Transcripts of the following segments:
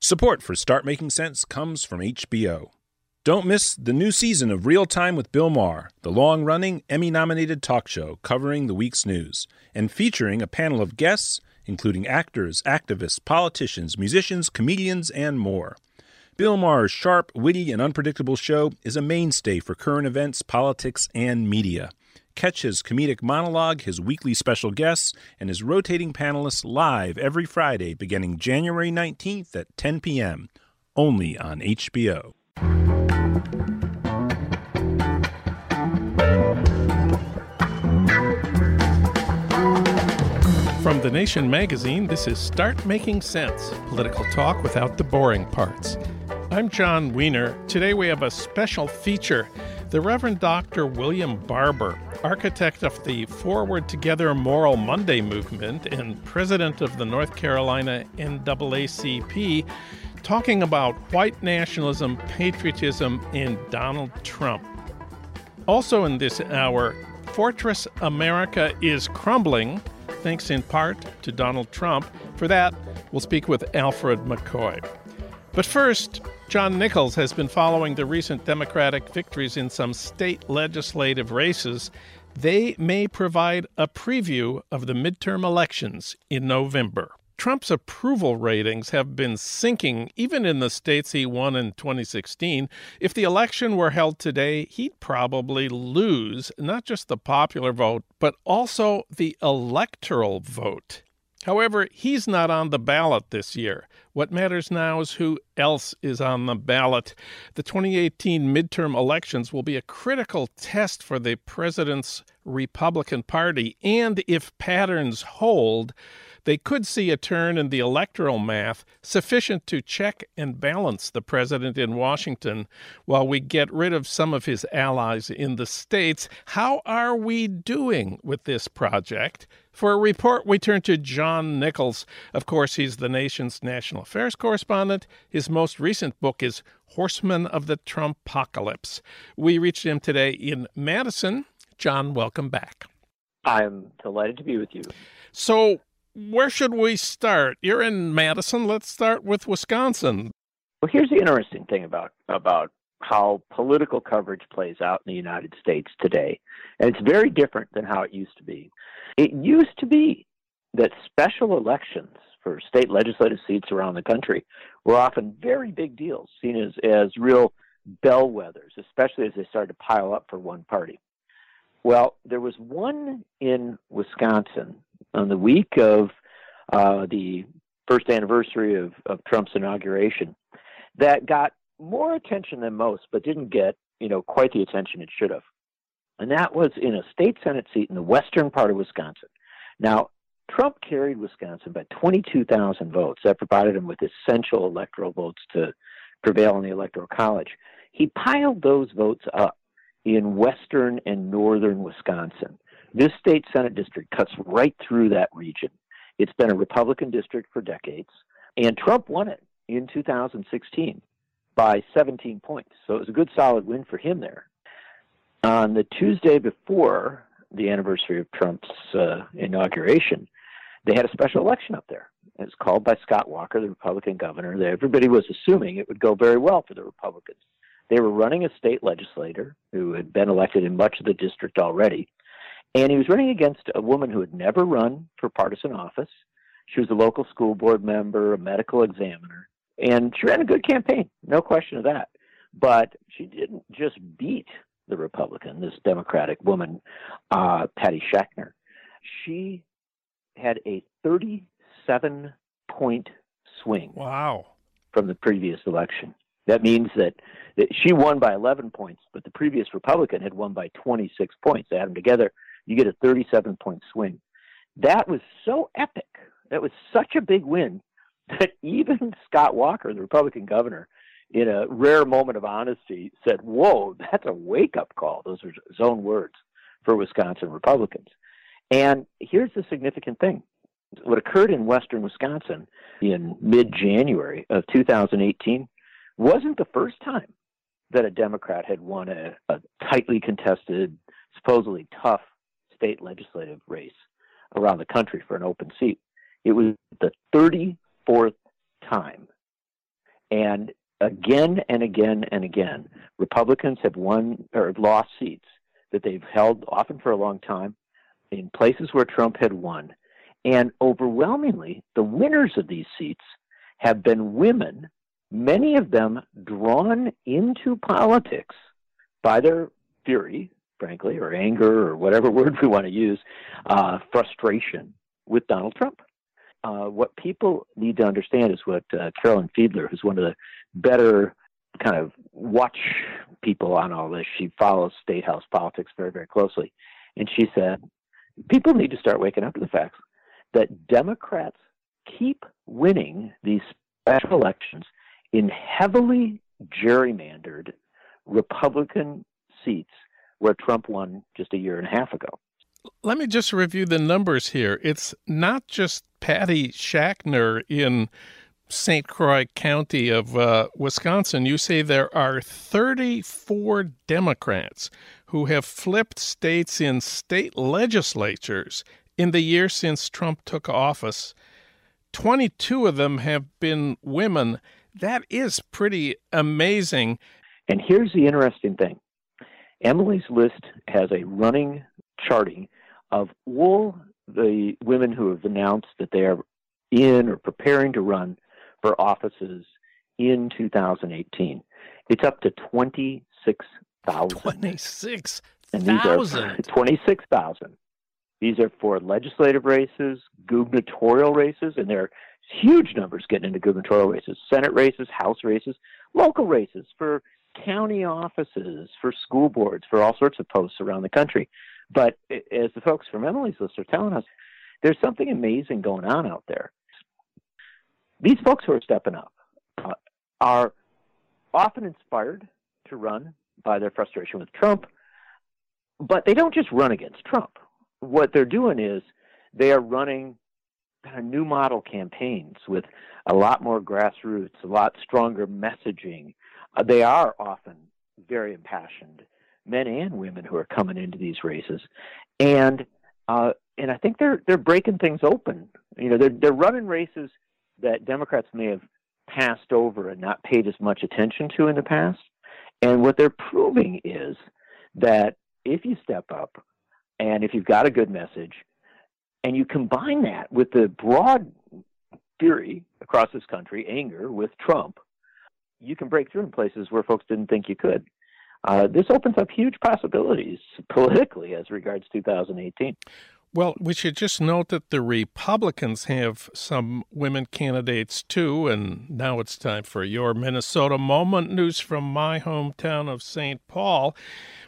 Support for Start Making Sense comes from HBO. Don't miss the new season of Real Time with Bill Maher, the long running, Emmy nominated talk show covering the week's news and featuring a panel of guests, including actors, activists, politicians, musicians, comedians, and more. Bill Maher's sharp, witty, and unpredictable show is a mainstay for current events, politics, and media. Catch his comedic monologue, his weekly special guests, and his rotating panelists live every Friday beginning January 19th at 10 p.m. only on HBO. From The Nation magazine, this is Start Making Sense political talk without the boring parts. I'm Jon Wiener. Today we have a special feature. The Reverend Dr. William Barber, architect of the Forward Together Moral Monday movement and president of the North Carolina NAACP, talking about white nationalism, patriotism, and Donald Trump. Also in this hour, Fortress America is crumbling, thanks in part to Donald Trump. For that, we'll speak with Alfred McCoy. But first, John Nichols has been following the recent Democratic victories in some state legislative races. They may provide a preview of the midterm elections in November. Trump's approval ratings have been sinking even in the states he won in 2016. If the election were held today, he'd probably lose not just the popular vote, but also the electoral vote. However, he's not on the ballot this year. What matters now is who else is on the ballot. The 2018 midterm elections will be a critical test for the president's Republican Party, and if patterns hold, they could see a turn in the electoral math sufficient to check and balance the president in Washington while we get rid of some of his allies in the states. How are we doing with this project? For a report, we turn to John Nichols. Of course, he's the nation's national affairs correspondent. His most recent book is Horsemen of the Trumpocalypse. We reached him today in Madison. John, welcome back. I'm delighted to be with you. So, where should we start? You're in Madison. Let's start with Wisconsin. Well, here's the interesting thing about about how political coverage plays out in the United States today. And it's very different than how it used to be. It used to be that special elections for state legislative seats around the country were often very big deals, seen as, as real bellwethers, especially as they started to pile up for one party. Well, there was one in Wisconsin on the week of uh, the first anniversary of, of Trump's inauguration that got more attention than most, but didn't get you know quite the attention it should have. And that was in a state senate seat in the western part of Wisconsin. Now, Trump carried Wisconsin by 22,000 votes. That provided him with essential electoral votes to prevail in the electoral college. He piled those votes up in western and northern Wisconsin. This state senate district cuts right through that region. It's been a Republican district for decades, and Trump won it in 2016 by 17 points. So it was a good solid win for him there. On the Tuesday before the anniversary of Trump's uh, inauguration, they had a special election up there. It was called by Scott Walker, the Republican governor. Everybody was assuming it would go very well for the Republicans. They were running a state legislator who had been elected in much of the district already, and he was running against a woman who had never run for partisan office. She was a local school board member, a medical examiner, And she ran a good campaign, no question of that. But she didn't just beat the Republican, this Democratic woman, uh, Patty Schachtner. She had a 37 point swing. Wow. From the previous election. That means that, that she won by 11 points, but the previous Republican had won by 26 points. Add them together, you get a 37 point swing. That was so epic. That was such a big win that even Scott Walker, the Republican governor, in a rare moment of honesty, said, Whoa, that's a wake up call. Those are his own words for Wisconsin Republicans. And here's the significant thing what occurred in western Wisconsin in mid January of 2018 wasn't the first time that a Democrat had won a, a tightly contested, supposedly tough state legislative race around the country for an open seat. It was the 34th time. And again and again and again, Republicans have won or lost seats that they've held often for a long time in places where Trump had won. And overwhelmingly, the winners of these seats have been women, many of them drawn into politics by their fury, frankly, or anger, or whatever word we want to use, uh, frustration with Donald Trump. Uh, what people need to understand is what uh, Carolyn Fiddler, who's one of the better kind of watch people on all this, she follows state house politics very, very closely. And she said, people need to start waking up to the facts that Democrats keep winning these special elections in heavily gerrymandered Republican seats where Trump won just a year and a half ago. Let me just review the numbers here. It's not just Patty Schachtner in St. Croix County of uh, Wisconsin. You say there are 34 Democrats who have flipped states in state legislatures in the year since Trump took office. 22 of them have been women. That is pretty amazing. And here's the interesting thing Emily's list has a running charting of all the women who have announced that they are in or preparing to run for offices in 2018. It's up to 26,000. 26,000. And these are 26,000. These are for legislative races, gubernatorial races, and there are huge numbers getting into gubernatorial races, Senate races, House races, local races for county offices, for school boards, for all sorts of posts around the country. But as the folks from Emily's list are telling us, there's something amazing going on out there. These folks who are stepping up uh, are often inspired to run by their frustration with Trump, but they don't just run against Trump. What they're doing is they are running kind of new model campaigns with a lot more grassroots, a lot stronger messaging. Uh, they are often very impassioned, men and women who are coming into these races, and uh, and I think they're they're breaking things open. You know, they're they're running races that Democrats may have passed over and not paid as much attention to in the past. And what they're proving is that if you step up and if you've got a good message and you combine that with the broad fury across this country, anger with Trump, you can break through in places where folks didn't think you could. Uh, this opens up huge possibilities politically as regards 2018. Well, we should just note that the Republicans have some women candidates too, and now it's time for your Minnesota moment news from my hometown of St. Paul,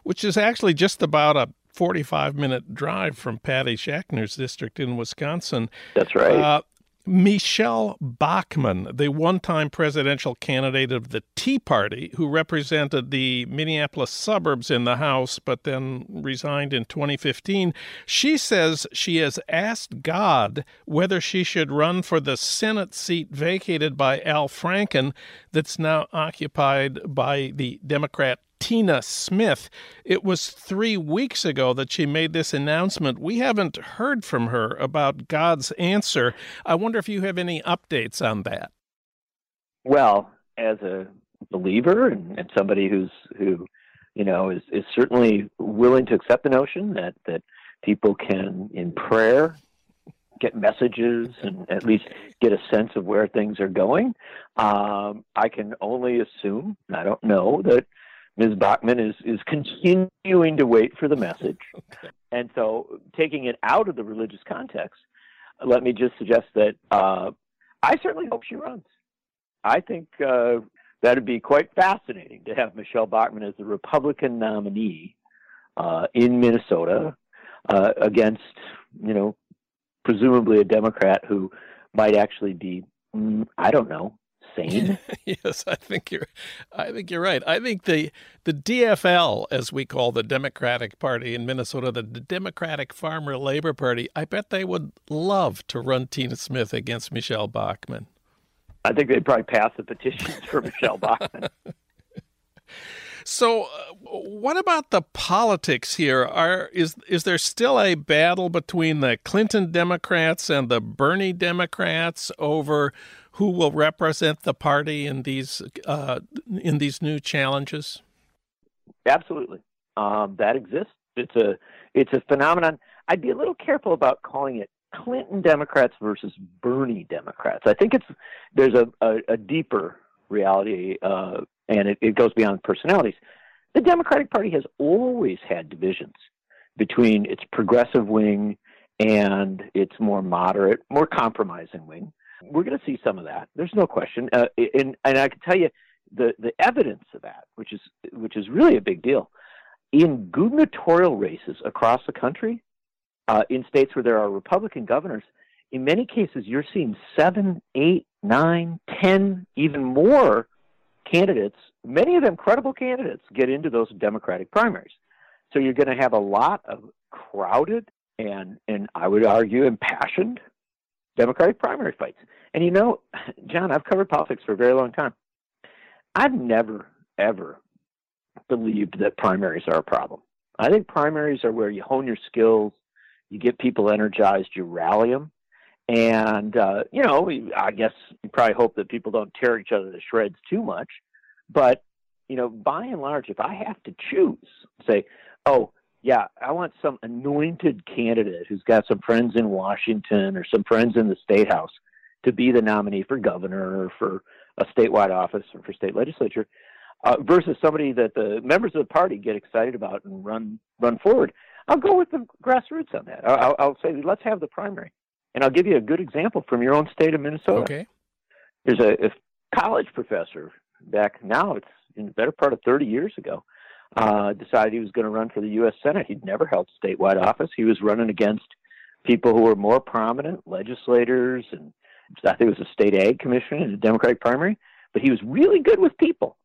which is actually just about a 45 minute drive from Patty Schachtner's district in Wisconsin. That's right. Uh, Michele Bachmann, the one time presidential candidate of the Tea Party, who represented the Minneapolis suburbs in the House but then resigned in 2015, she says she has asked God whether she should run for the Senate seat vacated by Al Franken that's now occupied by the Democrat Tina Smith. It was three weeks ago that she made this announcement. We haven't heard from her about God's answer. I wonder if you have any updates on that. Well, as a believer and, and somebody who's who, you know, is, is certainly willing to accept the notion that that people can, in prayer, get messages and at least get a sense of where things are going. Um, I can only assume, I don't know, that Ms. Bachmann is, is continuing to wait for the message. Okay. And so, taking it out of the religious context, let me just suggest that uh, I certainly hope she runs. I think uh, that'd be quite fascinating to have Michele Bachmann as the Republican nominee uh, in Minnesota uh, against, you know, presumably a Democrat who might actually be, mm, I don't know, sane. yes, I think you're. I think you're right. I think the the DFL, as we call the Democratic Party in Minnesota, the, the Democratic Farmer Labor Party, I bet they would love to run Tina Smith against Michele Bachmann. I think they'd probably pass the petitions for Michele Bachmann. So, uh, what about the politics here? Are is is there still a battle between the Clinton Democrats and the Bernie Democrats over who will represent the party in these uh, in these new challenges? Absolutely, um, that exists. It's a it's a phenomenon. I'd be a little careful about calling it Clinton Democrats versus Bernie Democrats. I think it's there's a, a, a deeper reality, uh, and it, it goes beyond personalities. The Democratic Party has always had divisions between its progressive wing and its more moderate, more compromising wing. We're going to see some of that. There's no question, uh, and and I can tell you the the evidence of that, which is which is really a big deal, in gubernatorial races across the country uh, in states where there are Republican governors, in many cases, you're seeing seven, eight, nine, ten, even more candidates, many of them credible candidates, get into those Democratic primaries. So you're going to have a lot of crowded and, and I would argue, impassioned Democratic primary fights. And you know, John, I've covered politics for a very long time. I've never, ever believed that primaries are a problem. I think primaries are where you hone your skills, you get people energized, you rally them. And, uh, you know, I guess you probably hope that people don't tear each other to shreds too much. But, you know, by and large, if I have to choose, say, oh, yeah, I want some anointed candidate who's got some friends in Washington or some friends in the state house to be the nominee for governor or for a statewide office or for state legislature, uh, versus somebody that the members of the party get excited about and run run forward. I'll go with the grassroots on that. I'll, I'll say let's have the primary, and I'll give you a good example from your own state of Minnesota. Okay. There's a, a college professor back now. It's in the better part of 30 years ago. Uh, decided he was going to run for the U.S. Senate. He'd never held statewide office. He was running against people who were more prominent, legislators, and I think it was a state ag commission in a Democratic primary. But he was really good with people,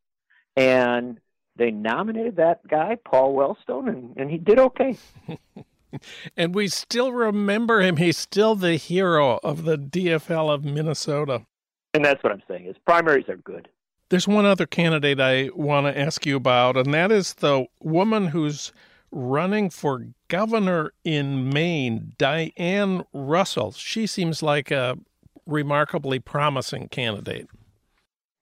and they nominated that guy, Paul Wellstone, and, and he did okay. and we still remember him. He's still the hero of the DFL of Minnesota. And that's what I'm saying is primaries are good. There's one other candidate I want to ask you about, and that is the woman who's running for governor in Maine, Diane Russell. She seems like a remarkably promising candidate.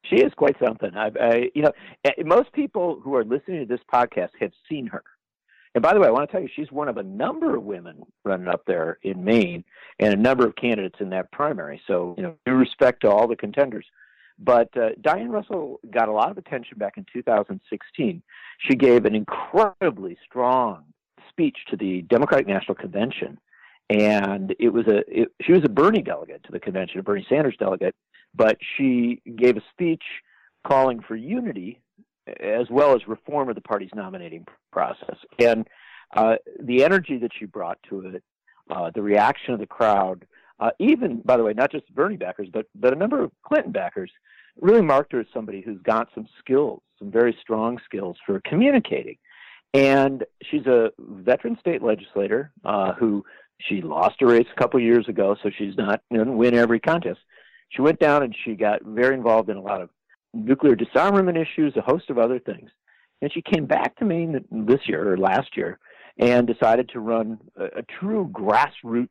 She is quite something. I, I, you know, eh, most people who are listening to this podcast have seen her. And by the way, I want to tell you, she's one of a number of women running up there in Maine, and a number of candidates in that primary. So, you know, due respect to all the contenders. But uh, Diane Russell got a lot of attention back in 2016. She gave an incredibly strong speech to the Democratic National Convention, and it was a it, she was a Bernie delegate to the convention, a Bernie Sanders delegate, but she gave a speech calling for unity as well as reform of the party's nominating process. And uh, the energy that she brought to it, uh, the reaction of the crowd, uh, even, by the way, not just Bernie backers, but, but a number of Clinton backers, really marked her as somebody who's got some skills, some very strong skills for communicating. And she's a veteran state legislator uh, who she lost a race a couple years ago, so she's not going to win every contest she went down and she got very involved in a lot of nuclear disarmament issues, a host of other things. And she came back to Maine this year or last year and decided to run a, a true grassroots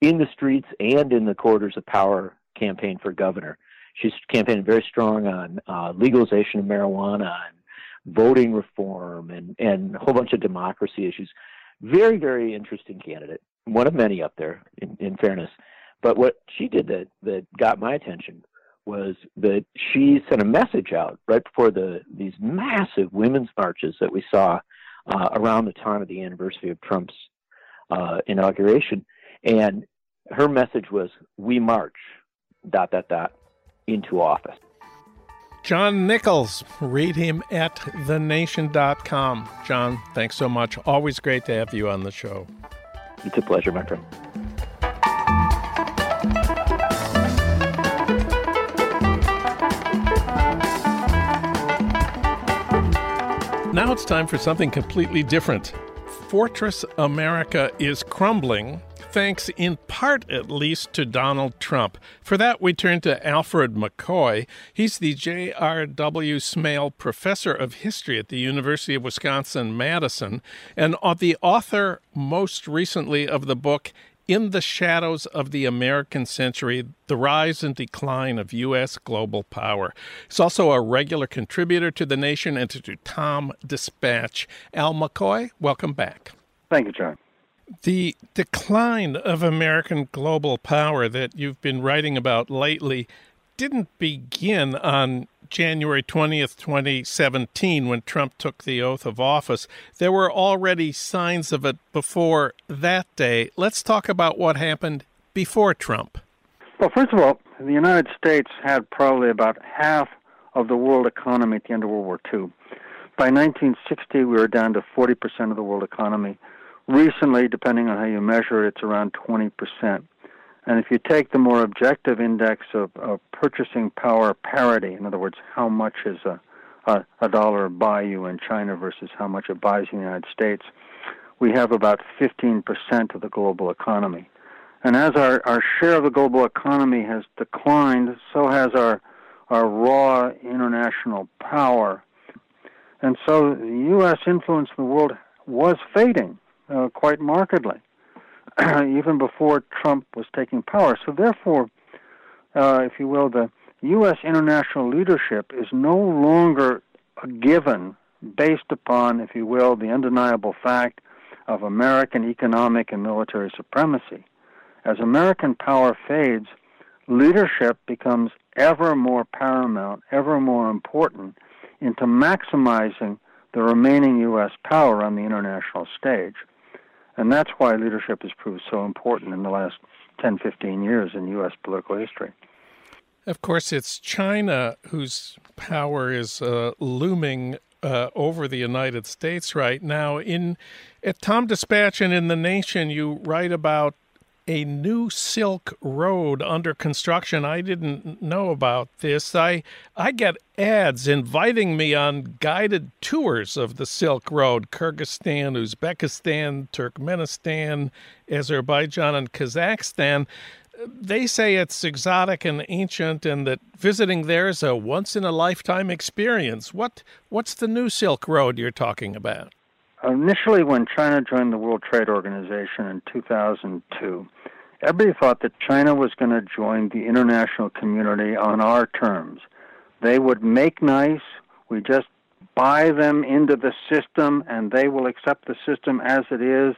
in the streets and in the corridors of power campaign for governor. She's campaigning very strong on uh, legalization of marijuana and voting reform and, and a whole bunch of democracy issues. Very, very interesting candidate. one of many up there, in, in fairness. But what she did that that got my attention was that she sent a message out right before the these massive women's marches that we saw uh, around the time of the anniversary of Trump's uh, inauguration, and her message was, "We march." Dot dot dot into office. John Nichols. Read him at thenation.com. John, thanks so much. Always great to have you on the show. It's a pleasure, my friend. Now it's time for something completely different. Fortress America is crumbling thanks in part at least to Donald Trump. For that, we turn to Alfred McCoy. He's the J.R.W. Smale Professor of History at the University of Wisconsin Madison and the author most recently of the book in the Shadows of the American Century The Rise and Decline of U.S. Global Power. He's also a regular contributor to The Nation and to Tom Dispatch. Al McCoy, welcome back. Thank you, John. The decline of American global power that you've been writing about lately didn't begin on January 20th, 2017, when Trump took the oath of office. There were already signs of it before that day. Let's talk about what happened before Trump. Well, first of all, the United States had probably about half of the world economy at the end of World War II. By 1960, we were down to 40% of the world economy. Recently, depending on how you measure it, it's around 20%. And if you take the more objective index of, of purchasing power parity, in other words, how much is a, a, a dollar buy you in China versus how much it buys in the United States, we have about 15% of the global economy. And as our, our share of the global economy has declined, so has our, our raw international power. And so the U.S. influence in the world was fading uh, quite markedly, even before Trump was taking power. So, therefore, uh, if you will, the U.S. international leadership is no longer a given based upon, if you will, the undeniable fact of American economic and military supremacy. As American power fades, leadership becomes ever more paramount, ever more important into maximizing the remaining U.S. power on the international stage. And that's why leadership has proved so important in the last 10, 15 years in U.S. political history. Of course, it's China whose power is uh, looming uh, over the United States right now. In at TomDispatch and in the Nation, you write about a new Silk Road under construction. I didn't know about this. I I get ads inviting me on guided tours of the Silk Road, Kyrgyzstan, Uzbekistan, Turkmenistan, Azerbaijan, and Kazakhstan. They say it's exotic and ancient and that visiting there is a once in a lifetime experience. What what's the new Silk Road you're talking about? Initially, when China joined the World Trade Organization in 2002, everybody thought that China was going to join the international community on our terms. They would make nice, we just buy them into the system, and they will accept the system as it is,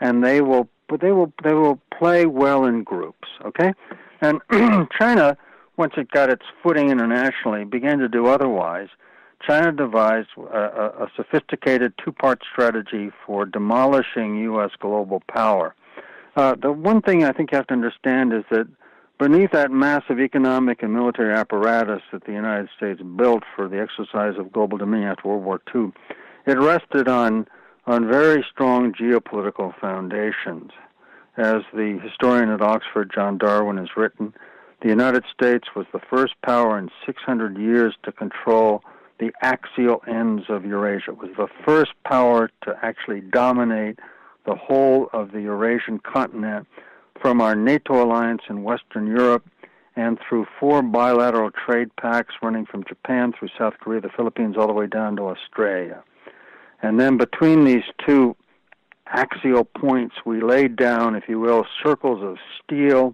and they will, but they will, they will play well in groups. Okay, and China, once it got its footing internationally, began to do otherwise China devised a, a sophisticated two part strategy for demolishing U.S. global power. Uh, the one thing I think you have to understand is that beneath that massive economic and military apparatus that the United States built for the exercise of global dominion after World War II, it rested on, on very strong geopolitical foundations. As the historian at Oxford, John Darwin, has written, the United States was the first power in 600 years to control the axial ends of Eurasia. It was the first power to actually dominate the whole of the Eurasian continent from our NATO alliance in Western Europe and through four bilateral trade pacts running from Japan through South Korea, the Philippines, all the way down to Australia. And then between these two axial points, we laid down, if you will, circles of steel,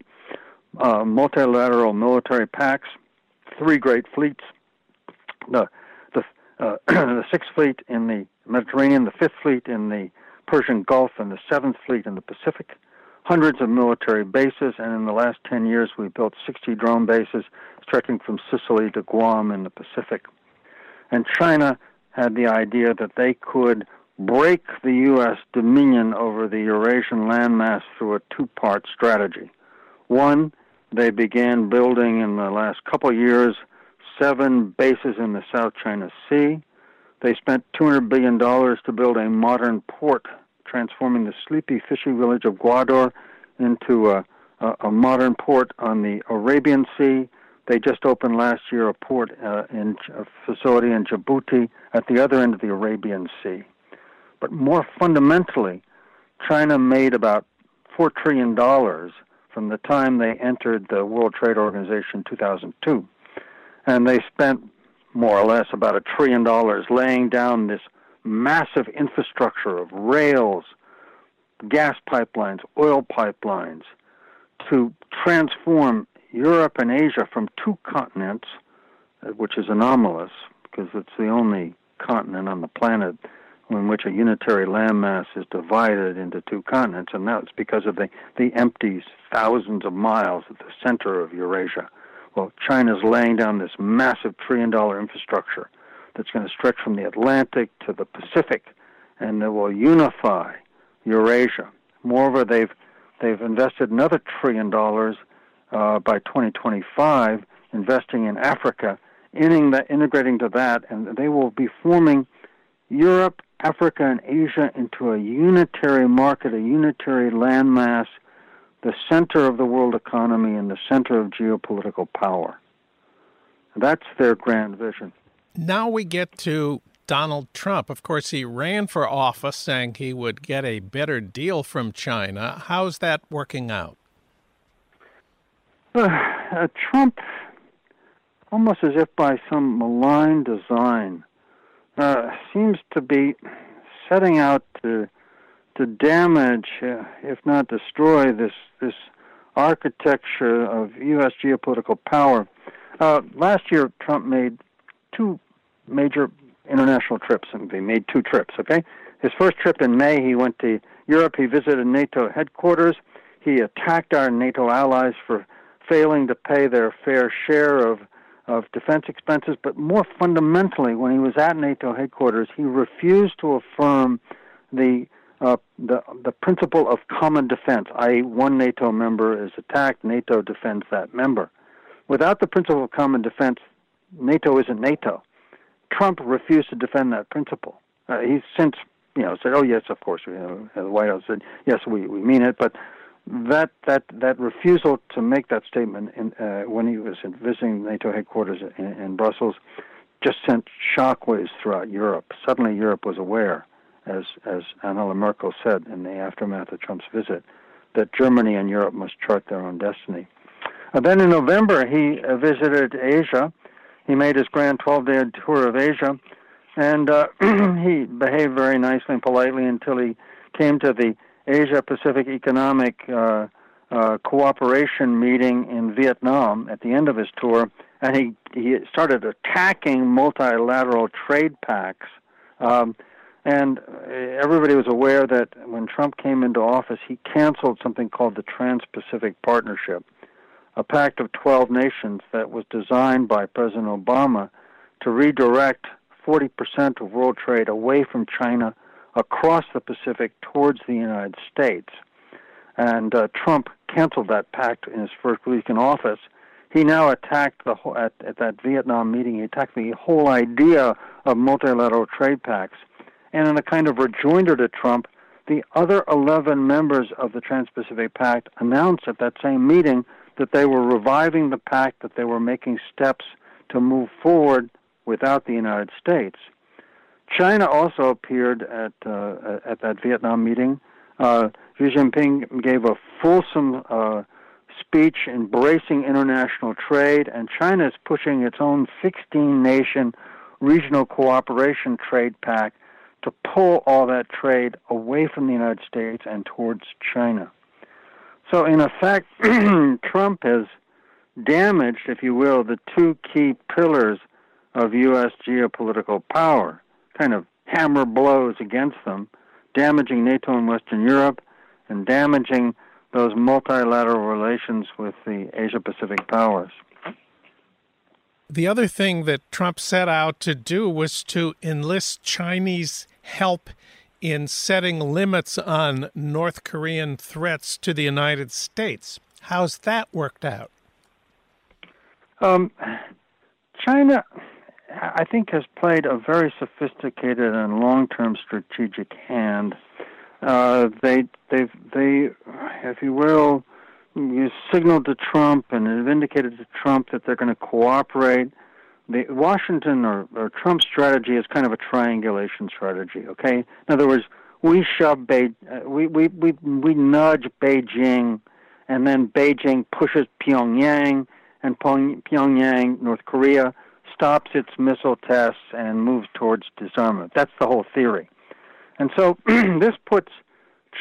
uh, multilateral military pacts, three great fleets, the uh, the Sixth Fleet in the Mediterranean, the Fifth Fleet in the Persian Gulf, and the Seventh Fleet in the Pacific, hundreds of military bases, and in the last 10 years, we built 60 drone bases stretching from Sicily to Guam in the Pacific. And China had the idea that they could break the U.S. dominion over the Eurasian landmass through a two part strategy. One, they began building in the last couple years seven bases in the South China Sea. They spent $200 billion to build a modern port, transforming the sleepy fishing village of Gwadar into a, a, a modern port on the Arabian Sea. They just opened last year a port uh, in a facility in Djibouti at the other end of the Arabian Sea. But more fundamentally, China made about $4 trillion from the time they entered the World Trade Organization in 2002. And they spent more or less about a trillion dollars laying down this massive infrastructure of rails, gas pipelines, oil pipelines to transform Europe and Asia from two continents, uh, which is anomalous because it's the only continent on the planet in which a unitary landmass is divided into two continents, and that's because of the, the empties thousands of miles at the center of Eurasia. Well, China's laying down this massive trillion dollar infrastructure that's going to stretch from the Atlantic to the Pacific, and it will unify Eurasia. Moreover, they've they've invested another trillion dollars uh, by 2025, investing in Africa, integrating to that, and they will be forming Europe, Africa, and Asia into a unitary market, a unitary landmass, the center of the world economy and the center of geopolitical power. That's their grand vision. Now we get to Donald Trump. Of course, he ran for office saying he would get a better deal from China. How's that working out? Uh, uh, Trump, almost as if by some malign design, uh, seems to be setting out to to damage, uh, if not destroy, this this architecture of U.S. geopolitical power. Uh, last year, Trump made two major international trips, and he made two trips. Okay, his first trip in May, he went to Europe. He visited NATO headquarters. He attacked our NATO allies for failing to pay their fair share of of defense expenses, but more fundamentally, when he was at NATO headquarters, he refused to affirm the uh, the the principle of common defense, i.e., one NATO member is attacked, NATO defends that member. Without the principle of common defense, NATO isn't NATO. Trump refused to defend that principle. Uh, he's since you know said, "Oh yes, of course." You know, the White House said, "Yes, we we mean it," but that that that refusal to make that statement in, uh, when he was visiting NATO headquarters in, in Brussels just sent shockwaves throughout Europe. Suddenly, Europe was aware, as as Angela Merkel said in the aftermath of Trump's visit, that Germany and Europe must chart their own destiny. And then in November, he uh, visited Asia. He made his grand 12-day tour of Asia, and uh, he behaved very nicely and politely until he came to the Asia Pacific Economic uh, uh, Cooperation meeting in Vietnam at the end of his tour, and he he started attacking multilateral trade pacts. Um, and everybody was aware that when Trump came into office, he canceled something called the Trans Pacific Partnership, a pact of 12 nations that was designed by President Obama to redirect 40% of world trade away from China across the Pacific towards the United States. And uh, Trump canceled that pact in his first week in office. He now attacked the whole, at, at that Vietnam meeting. He attacked the whole idea of multilateral trade pacts. And in a kind of rejoinder to Trump, the other 11 members of the Trans-Pacific Pact announced at that same meeting that they were reviving the pact, that they were making steps to move forward without the United States. China also appeared at uh, at that Vietnam meeting. Uh, Xi Jinping gave a fulsome uh, speech embracing international trade, and China is pushing its own 16-nation regional cooperation trade pact to pull all that trade away from the United States and towards China. So, in effect, Trump has damaged, if you will, the two key pillars of U.S. geopolitical power kind of hammer blows against them, damaging NATO and Western Europe and damaging those multilateral relations with the Asia Pacific powers. The other thing that Trump set out to do was to enlist Chinese help in setting limits on North Korean threats to the United States. How's that worked out? Um, China, I think, has played a very sophisticated and long-term strategic hand. Uh, they, they, they, if you will, you signaled to Trump and have indicated to Trump that they're going to cooperate. The Washington or, or Trump strategy is kind of a triangulation strategy. Okay, in other words, we shove Be- uh, we, we we we nudge Beijing, and then Beijing pushes Pyongyang, and Pyongyang, North Korea, stops its missile tests and moves towards disarmament. That's the whole theory, and so this puts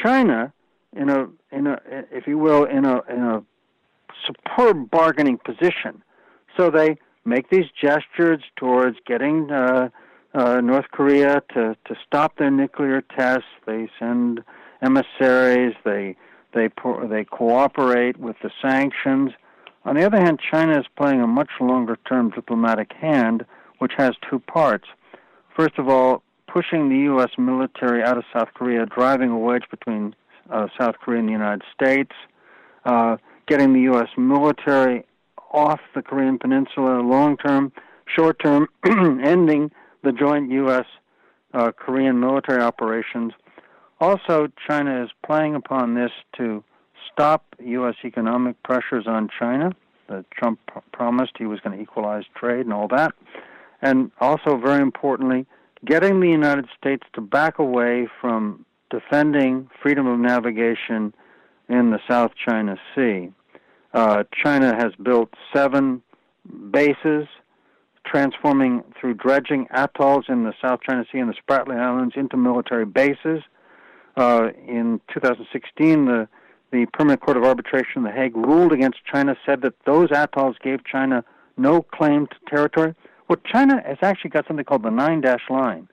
China in a in a if you will in a in a superb bargaining position. So they make these gestures towards getting uh, uh, North Korea to to stop their nuclear tests. They send emissaries. They they they cooperate with the sanctions. On the other hand, China is playing a much longer term diplomatic hand, which has two parts. First of all, pushing the U.S. military out of South Korea, driving a wedge between uh, South Korea and the United States, uh, getting the U.S. military off the Korean Peninsula long term, short term, ending the joint U.S. Uh, Korean military operations. Also, China is playing upon this to stop U.S. economic pressures on China. That Trump pr- promised he was going to equalize trade and all that. And also, very importantly, getting the United States to back away from defending freedom of navigation in the South China Sea. Uh, China has built seven bases, transforming through dredging atolls in the South China Sea and the Spratly Islands into military bases. Uh, in 2016, the the Permanent Court of Arbitration in The Hague ruled against China, said that those atolls gave China no claim to territory. Well, China has actually got something called the nine dash line.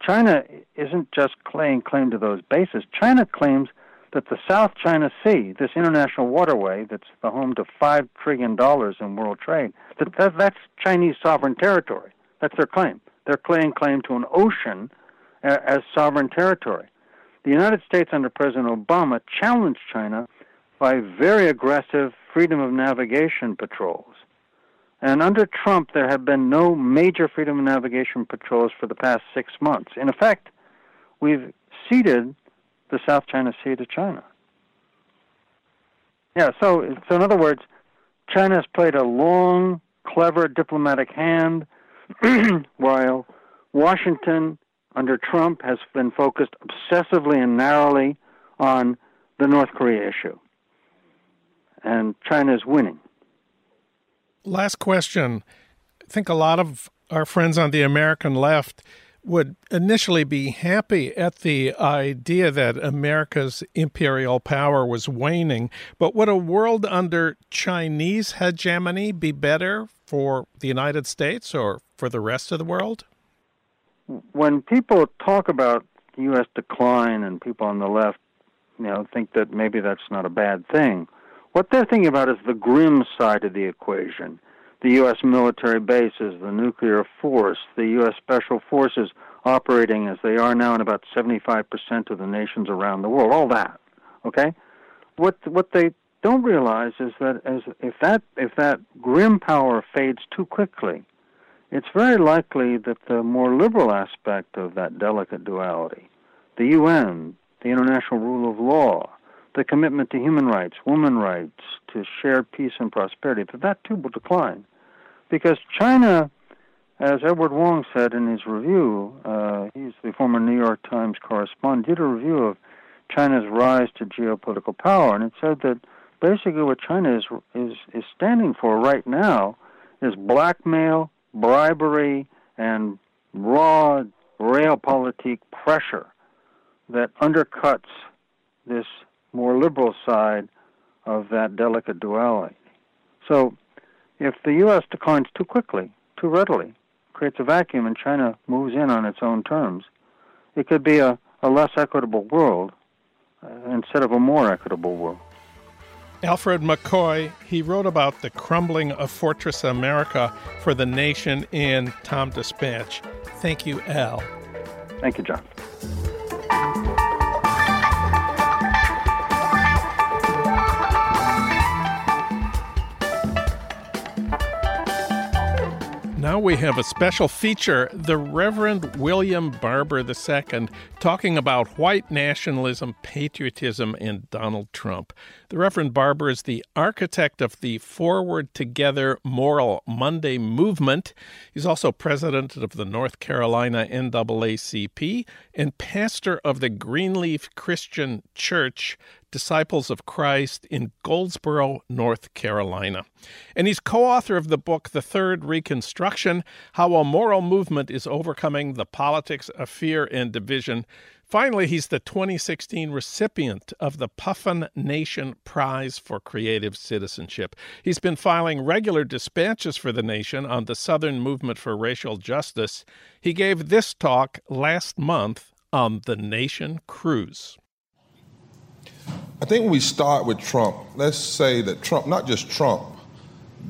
China isn't just laying claim to those bases. China claims that the South China Sea, this international waterway that's the home to five trillion dollars in world trade, that, that that's Chinese sovereign territory. That's their claim. They're claiming claim to an ocean uh, as sovereign territory. The United States under President Obama challenged China by very aggressive freedom of navigation patrols. And under Trump, there have been no major freedom of navigation patrols for the past six months. In effect, we've ceded the South China Sea to China. Yeah, so, so in other words, China has played a long, clever diplomatic hand, while Washington, under Trump, has been focused obsessively and narrowly on the North Korea issue. And China is winning. Last question. I think a lot of our friends on the American left would initially be happy at the idea that America's imperial power was waning, but would a world under Chinese hegemony be better for the United States or for the rest of the world? When people talk about U.S. decline and people on the left, you know, think that maybe that's not a bad thing. What they're thinking about is the grim side of the equation. The U.S. military bases, the nuclear force, the U.S. Special Forces operating as they are now in about 75% of the nations around the world, all that. Okay? What, what they don't realize is that as if that if that grim power fades too quickly, it's very likely that the more liberal aspect of that delicate duality, the UN, the international rule of law, the commitment to human rights, women rights, to shared peace and prosperity, that that too will decline. Because China, as Edward Wong said in his review, uh, he's the former New York Times correspondent, did a review of China's rise to geopolitical power, and it said that basically what China is is is standing for right now is blackmail, bribery, and raw realpolitik pressure that undercuts this more liberal side of that delicate duality. So, if the U.S. declines too quickly, too readily, creates a vacuum, and China moves in on its own terms, it could be a, a less equitable world uh, instead of a more equitable world. Alfred McCoy, he wrote about the crumbling of Fortress America for The Nation in TomDispatch. Thank you, Al. Thank you, John. Now we have a special feature the Reverend William Barber II talking about white nationalism, patriotism, and Donald Trump. The Reverend Barber is the architect of the Forward Together Moral Monday movement. He's also president of the North Carolina NAACP and pastor of the Greenleaf Christian Church Disciples of Christ in Goldsboro, North Carolina. And he's co author of the book, The Third Reconstruction How a Moral Movement is Overcoming the Politics of Fear and Division. Finally, he's the 2016 recipient of the Puffin Nation Prize for Creative Citizenship. He's been filing regular dispatches for the nation on the Southern Movement for Racial Justice. He gave this talk last month on the Nation Cruise. I think we start with Trump, let's say that Trump, not just Trump,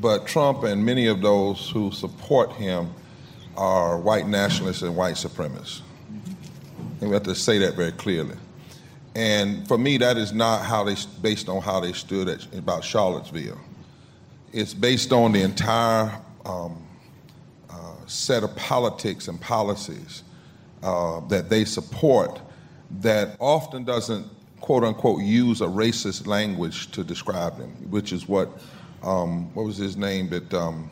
but Trump and many of those who support him are white nationalists and white supremacists. And we have to say that very clearly. And for me, that is not how they, based on how they stood at, about Charlottesville. It's based on the entire um, uh, set of politics and policies uh, that they support that often doesn't quote unquote use a racist language to describe them, which is what um, what was his name that um,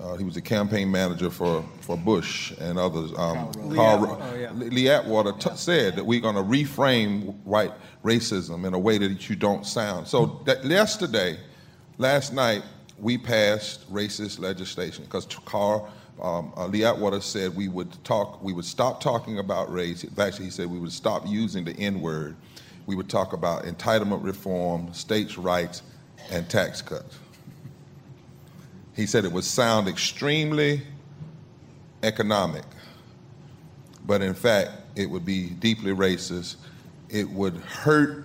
uh, he was a campaign manager for, for Bush and others. Um, Carl, oh, yeah. Lee Atwater t- said that we're going to reframe white racism in a way that you don't sound. So that yesterday, last night, we passed racist legislation because Carl um, uh, Lee Atwater said we would talk, we would stop talking about race. Actually, he said we would stop using the N word we would talk about entitlement reform, states' rights, and tax cuts. He said it would sound extremely economic, but in fact, it would be deeply racist. It would hurt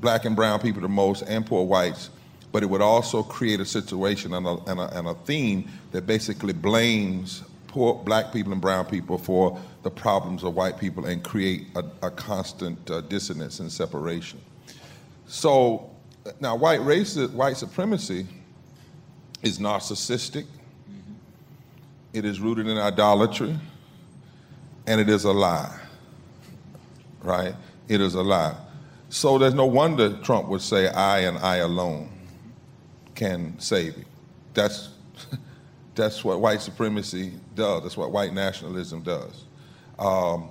black and brown people the most and poor whites, but it would also create a situation and a, and a, and a theme that basically blames poor black people and brown people for the problems of white people and create a, a constant uh, dissonance and separation. So now white race, white supremacy is narcissistic. Mm-hmm. It is rooted in idolatry, and it is a lie. Right? It is a lie. So there's no wonder Trump would say, "I and I alone can save you." That's that's what white supremacy does. That's what white nationalism does. Um,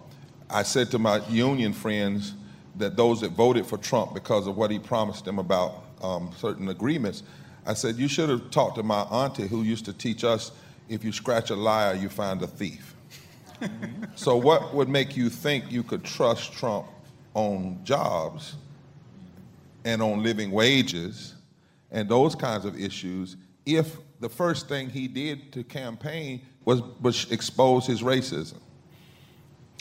I said to my union friends that those that voted for Trump because of what he promised them about um, certain agreements, I said, you should have talked to my auntie who used to teach us if you scratch a liar, you find a thief. so, what would make you think you could trust Trump on jobs and on living wages and those kinds of issues if the first thing he did to campaign was, was expose his racism.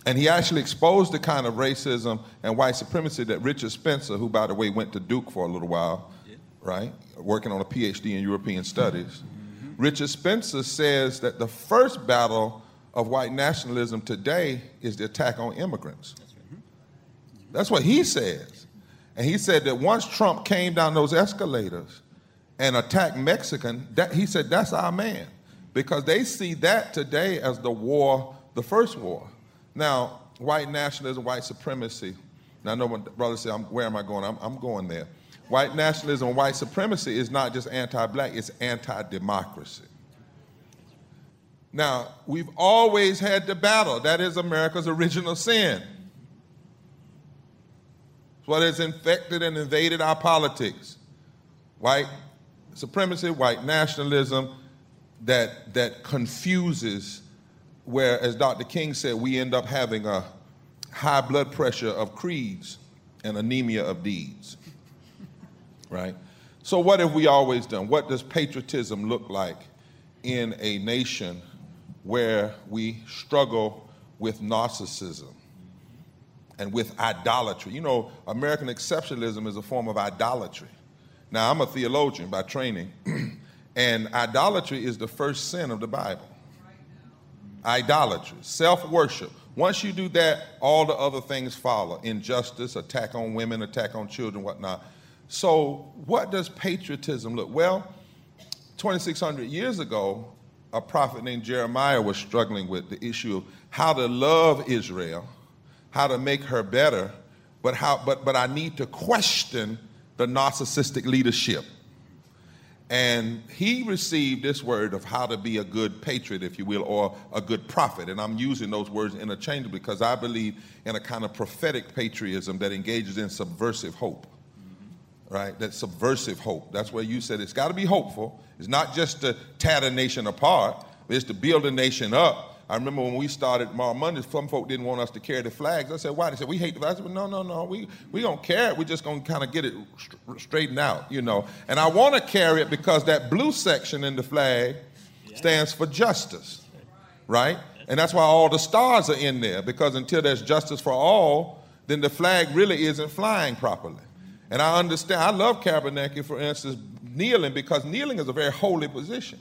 And he actually exposed the kind of racism and white supremacy that Richard Spencer, who, by the way, went to Duke for a little while, yeah. right, working on a PhD in European studies. Mm-hmm. Richard Spencer says that the first battle of white nationalism today is the attack on immigrants. That's, right. That's what he says. And he said that once Trump came down those escalators, and attack Mexican, that, he said that's our man. Because they see that today as the war, the first war. Now, white nationalism, white supremacy. Now, I know when brothers say, where am I going? I'm, I'm going there. White nationalism white supremacy is not just anti black, it's anti democracy. Now, we've always had the battle. That is America's original sin. It's what has infected and invaded our politics. White supremacy, white nationalism that, that confuses, where, as Dr. King said, we end up having a high blood pressure of creeds and anemia of deeds. Right? So, what have we always done? What does patriotism look like in a nation where we struggle with narcissism and with idolatry. You know, American exceptionalism is a form of idolatry. Now, I'm a theologian by training, and idolatry is the first sin of the Bible. Idolatry, self worship. Once you do that, all the other things follow injustice, attack on women, attack on children, whatnot. So, what does patriotism look? Well, 2,600 years ago, a prophet named Jeremiah was struggling with the issue of how to love Israel, how to make her better, but, how, but, but I need to question the narcissistic leadership. And he received this word of how to be a good patriot, if you will, or a good prophet. And I'm using those words interchangeably because I believe in a kind of prophetic patriotism that engages in subversive hope. Right? That subversive hope. That's where you said it's got to be hopeful. It's not just to tear the nation apart, it's to build a nation up I remember when we started Moral Mondays, some folk didn't want us to carry the flags. I said, why? They said, we hate the flags. I said, no, no, no, we, we don't care it. We're just going to kind of get it straightened out, you know. And I want to carry it because that blue section in the flag stands for justice, right? And that's why all the stars are in there because until there's justice for all, then the flag really isn't flying properly. And I understand, I love Kaepernick, for instance, kneeling because kneeling is a very holy position.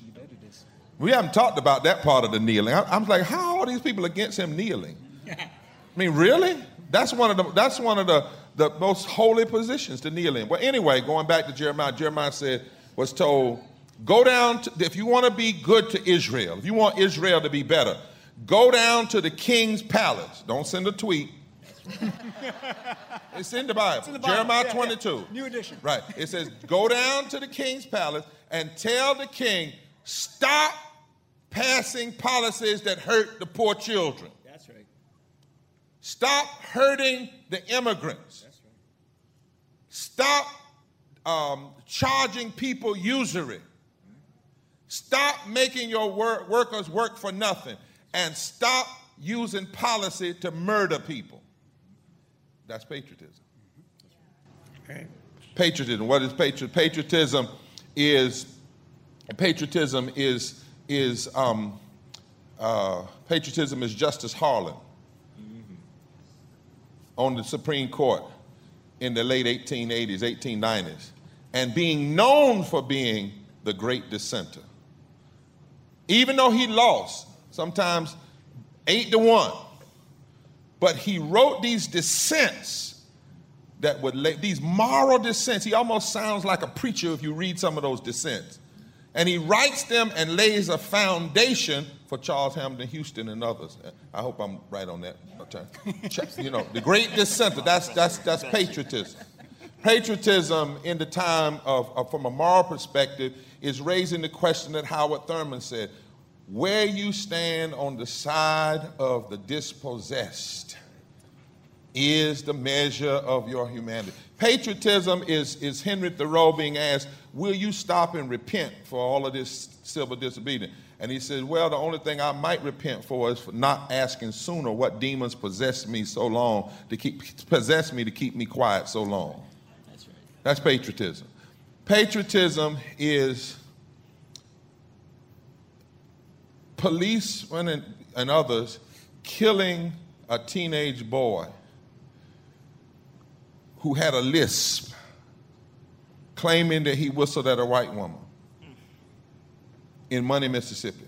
We haven't talked about that part of the kneeling. I, am like, how are these people against him kneeling? I mean, really? That's one of the that's one of the, the most holy positions to kneel in. Well, anyway, going back to Jeremiah, Jeremiah said, was told, go down to, if you want to be good to Israel, if you want Israel to be better, go down to the king's palace. Don't send a tweet. it's in the Bible. In the Bible. Jeremiah yeah, 22. Yeah. New edition. Right. It says, go down to the king's palace and tell the king, stop passing policies that hurt the poor children. That's right. Stop hurting the immigrants. That's right. Stop um, charging people usury. Stop making your wor- workers work for nothing. And stop using policy to murder people. That's patriotism. Okay. Patriotism. What is patriotism? Patriotism is patriotism is is um, uh, patriotism is Justice Harlan mm-hmm. on the Supreme Court in the late 1880s, 1890s, and being known for being the great dissenter. Even though he lost, sometimes eight to one, but he wrote these dissents that would lay, these moral dissents. He almost sounds like a preacher if you read some of those dissents and he writes them and lays a foundation for Charles Hamilton Houston and others. I hope I'm right on that. you know, the great dissenter, that's, that's, that's patriotism. Patriotism in the time of, of, from a moral perspective, is raising the question that Howard Thurman said where you stand on the side of the dispossessed is the measure of your humanity. Patriotism is, is Henry Thoreau being asked, Will you stop and repent for all of this civil disobedience? And he said, Well, the only thing I might repent for is for not asking sooner what demons possessed me so long to keep possess me to keep me quiet so long. That's right. That's patriotism. Patriotism is policemen and, and others killing a teenage boy who had a lisp claiming that he whistled at a white woman in Money, Mississippi.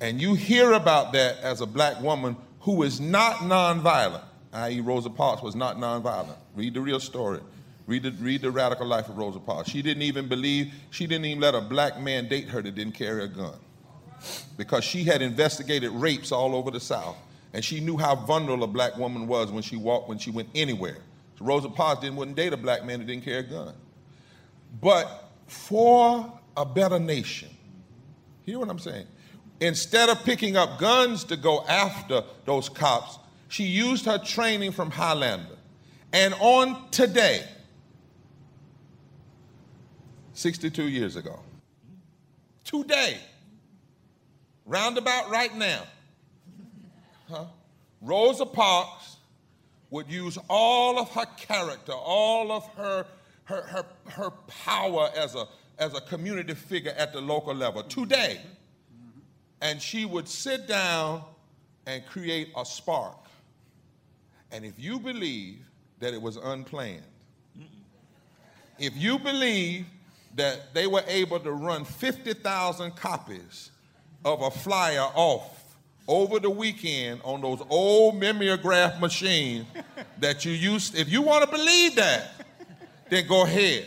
And you hear about that as a black woman who is not nonviolent, i.e., Rosa Parks was not nonviolent. Read the real story. Read the, read the radical life of Rosa Parks. She didn't even believe, she didn't even let a black man date her that didn't carry a gun because she had investigated rapes all over the South and she knew how vulnerable a black woman was when she walked, when she went anywhere. So Rosa Parks didn't wouldn't date a black man who didn't carry a gun. But for a better nation, hear what I'm saying? Instead of picking up guns to go after those cops, she used her training from Highlander. And on today, 62 years ago, today, roundabout right now, huh? Rosa Parks would use all of her character, all of her, her, her, her power as a, as a community figure at the local level today. And she would sit down and create a spark And if you believe that it was unplanned, if you believe that they were able to run 50,000 copies of a flyer off over the weekend on those old mimeograph machines that you used, if you want to believe that, then go ahead.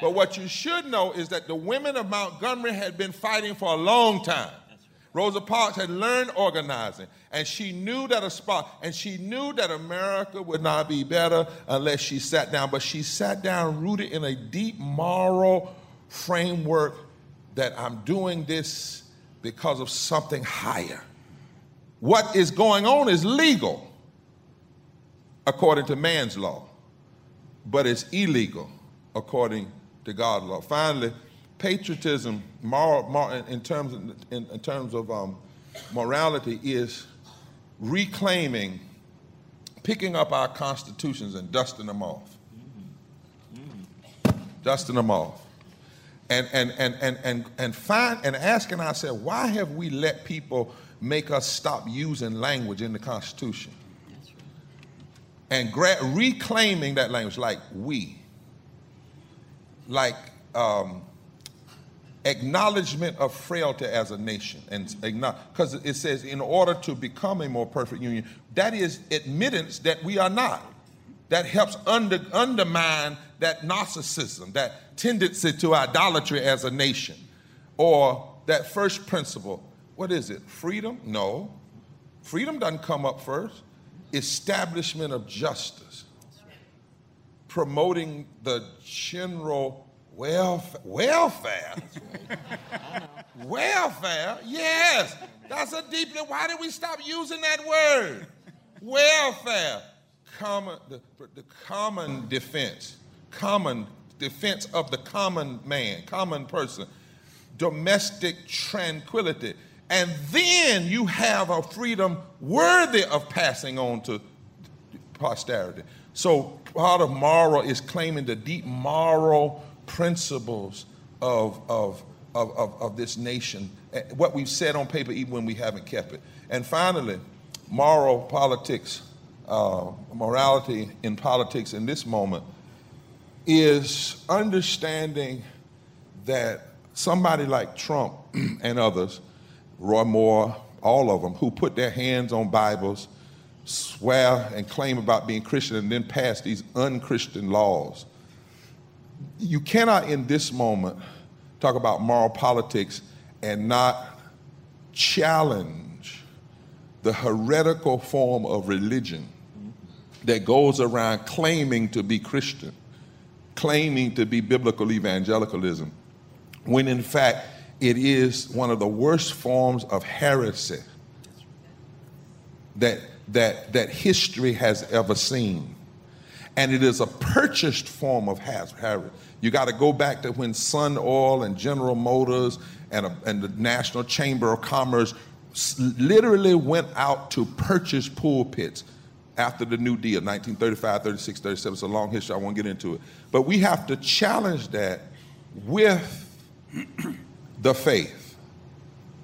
But what you should know is that the women of Montgomery had been fighting for a long time. Rosa Parks had learned organizing, and she knew that a spot, and she knew that America would not be better unless she sat down. But she sat down rooted in a deep moral framework that I'm doing this because of something higher. What is going on is legal according to man's law, but it's illegal according to God's law. Finally, patriotism, moral, moral in terms of, in, in terms of um, morality, is reclaiming, picking up our constitutions and dusting them off, dusting them off, and and and and and and find and asking ourselves, why have we let people make us stop using language in the Constitution? And gra- reclaiming that language, like we, like um, acknowledgement of frailty as a nation and because it says in order to become a more perfect union that is admittance that we are not that helps under, undermine that narcissism that tendency to idolatry as a nation or that first principle what is it freedom no freedom doesn't come up first establishment of justice promoting the general welfare. Welfare? welfare? Yes. That's a deeply, why did we stop using that word? Welfare. Common, the, the common defense. Common defense of the common man, common person. Domestic tranquility. And then you have a freedom worthy of passing on to posterity. So part of moral is claiming the deep moral principles of, of, of, of, of this nation, eh, what we've said on paper, even when we haven't kept it. And finally, moral politics, uh, morality in politics in this moment is understanding that somebody like Trump and others, Roy Moore, all of them, who put their hands on Bibles, swear and claim about being Christian, and then pass these unchristian laws. You cannot in this moment talk about moral politics and not challenge the heretical form of religion that goes around claiming to be Christian, claiming to be biblical evangelicalism, when in fact it is one of the worst forms of heresy that, that, that history has ever seen and it is a purchased form of heresy. You got to go back to when Sun Oil and General Motors and, a, and the National Chamber of Commerce literally went out to purchase pulpits after the New Deal, 1935, 36, 37. It's a long history. I won't get into it. But we have to challenge that with the faith.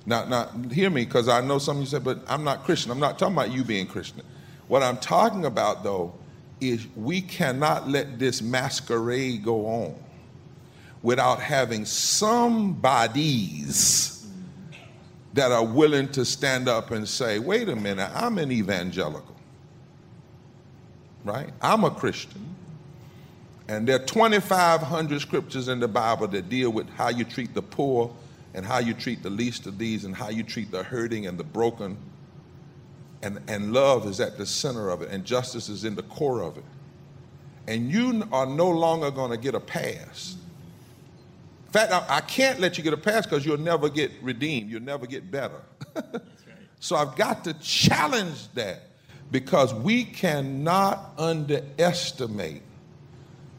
Now, now hear me, because I know some of you said, but I'm not Christian. I'm not talking about you being Christian. What I'm talking about, though, is we cannot let this masquerade go on without having somebodies that are willing to stand up and say, wait a minute, I'm an evangelical, right? I'm a Christian. And there are 2,500 scriptures in the Bible that deal with how you treat the poor and how you treat the least of these and how you treat the hurting and the broken and, and love is at the center of it, and justice is in the core of it. And you are no longer going to get a pass. In fact, I, I can't let you get a pass because you'll never get redeemed, you'll never get better. right. So I've got to challenge that because we cannot underestimate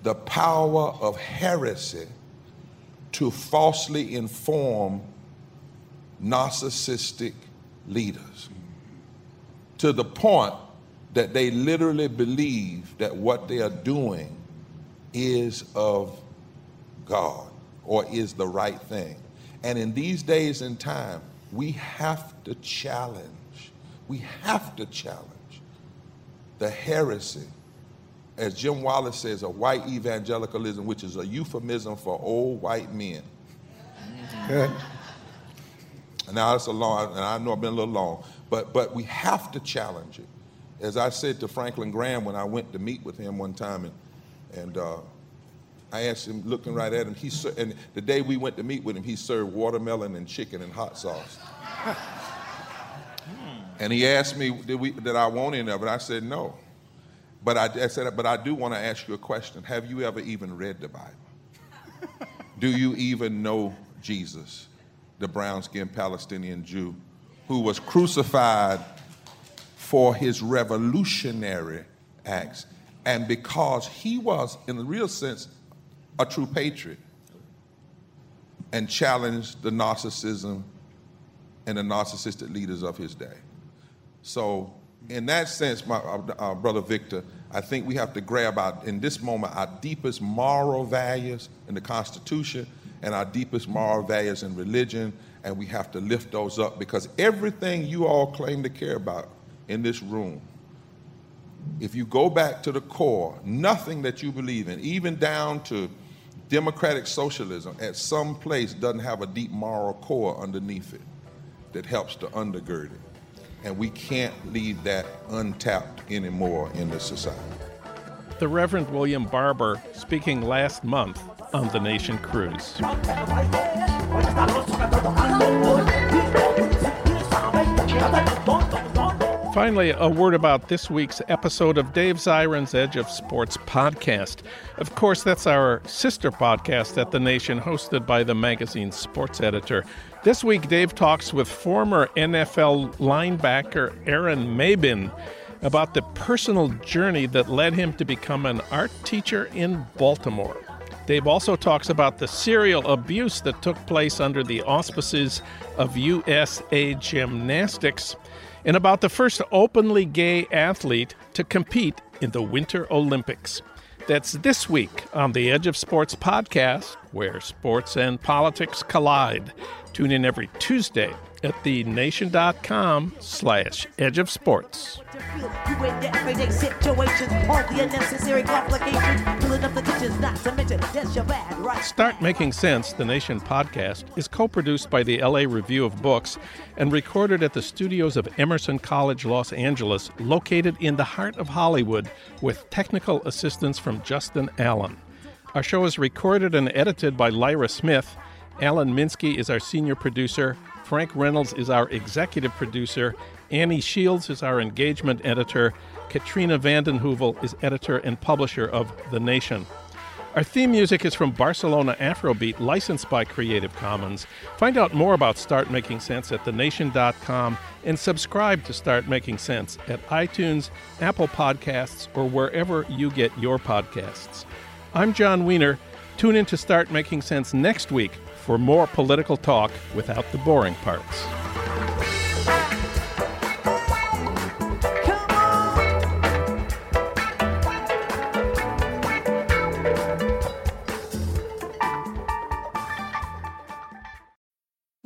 the power of heresy to falsely inform narcissistic leaders to the point that they literally believe that what they are doing is of God or is the right thing. And in these days and time, we have to challenge. We have to challenge the heresy, as Jim Wallis says, a white evangelicalism, which is a euphemism for old white men. Good. Now that's a long, and I know I've been a little long, but but we have to challenge it. As I said to Franklin Graham when I went to meet with him one time, and and uh, I asked him, looking right at him, he and the day we went to meet with him, he served watermelon and chicken and hot sauce. and he asked me, did, we, did I want any of it? I said no. But I, I said, but I do want to ask you a question. Have you ever even read the Bible? do you even know Jesus, the brown-skinned Palestinian Jew, who was crucified for his revolutionary acts? And because he was, in the real sense, a true patriot and challenged the narcissism and the narcissistic leaders of his day. So, in that sense, my uh, uh, brother Victor, I think we have to grab out in this moment our deepest moral values in the Constitution and our deepest moral values in religion, and we have to lift those up because everything you all claim to care about in this room, if you go back to the core, nothing that you believe in, even down to democratic socialism, at some place doesn't have a deep moral core underneath it that helps to undergird it. And we can't leave that untapped anymore in this society. The Reverend William Barber speaking last month on the Nation Cruise. Finally, a word about this week's episode of Dave Zirin's Edge of Sports podcast. Of course, that's our sister podcast at The Nation, hosted by the magazine's sports editor. This week, Dave talks with former NFL linebacker Aaron Maybin about the personal journey that led him to become an art teacher in Baltimore. Dave also talks about the serial abuse that took place under the auspices of USA Gymnastics and about the first openly gay athlete to compete in the Winter Olympics. That's this week on the Edge of Sports podcast, where sports and politics collide. Tune in every Tuesday at thenation.com slash edge of sports. Start Making Sense, the Nation podcast, is co produced by the LA Review of Books and recorded at the studios of Emerson College Los Angeles, located in the heart of Hollywood, with technical assistance from Justin Allen. Our show is recorded and edited by Lyra Smith. Alan Minsky is our senior producer. Frank Reynolds is our executive producer. Annie Shields is our engagement editor. Katrina vanden Heuvel is editor and publisher of The Nation. Our theme music is from Barcelona Afrobeat, licensed by Creative Commons. Find out more about Start Making Sense at thenation.com and subscribe to Start Making Sense at iTunes, Apple Podcasts, or wherever you get your podcasts. I'm Jon Wiener. Tune in to Start Making Sense next week for more political talk without the boring parts.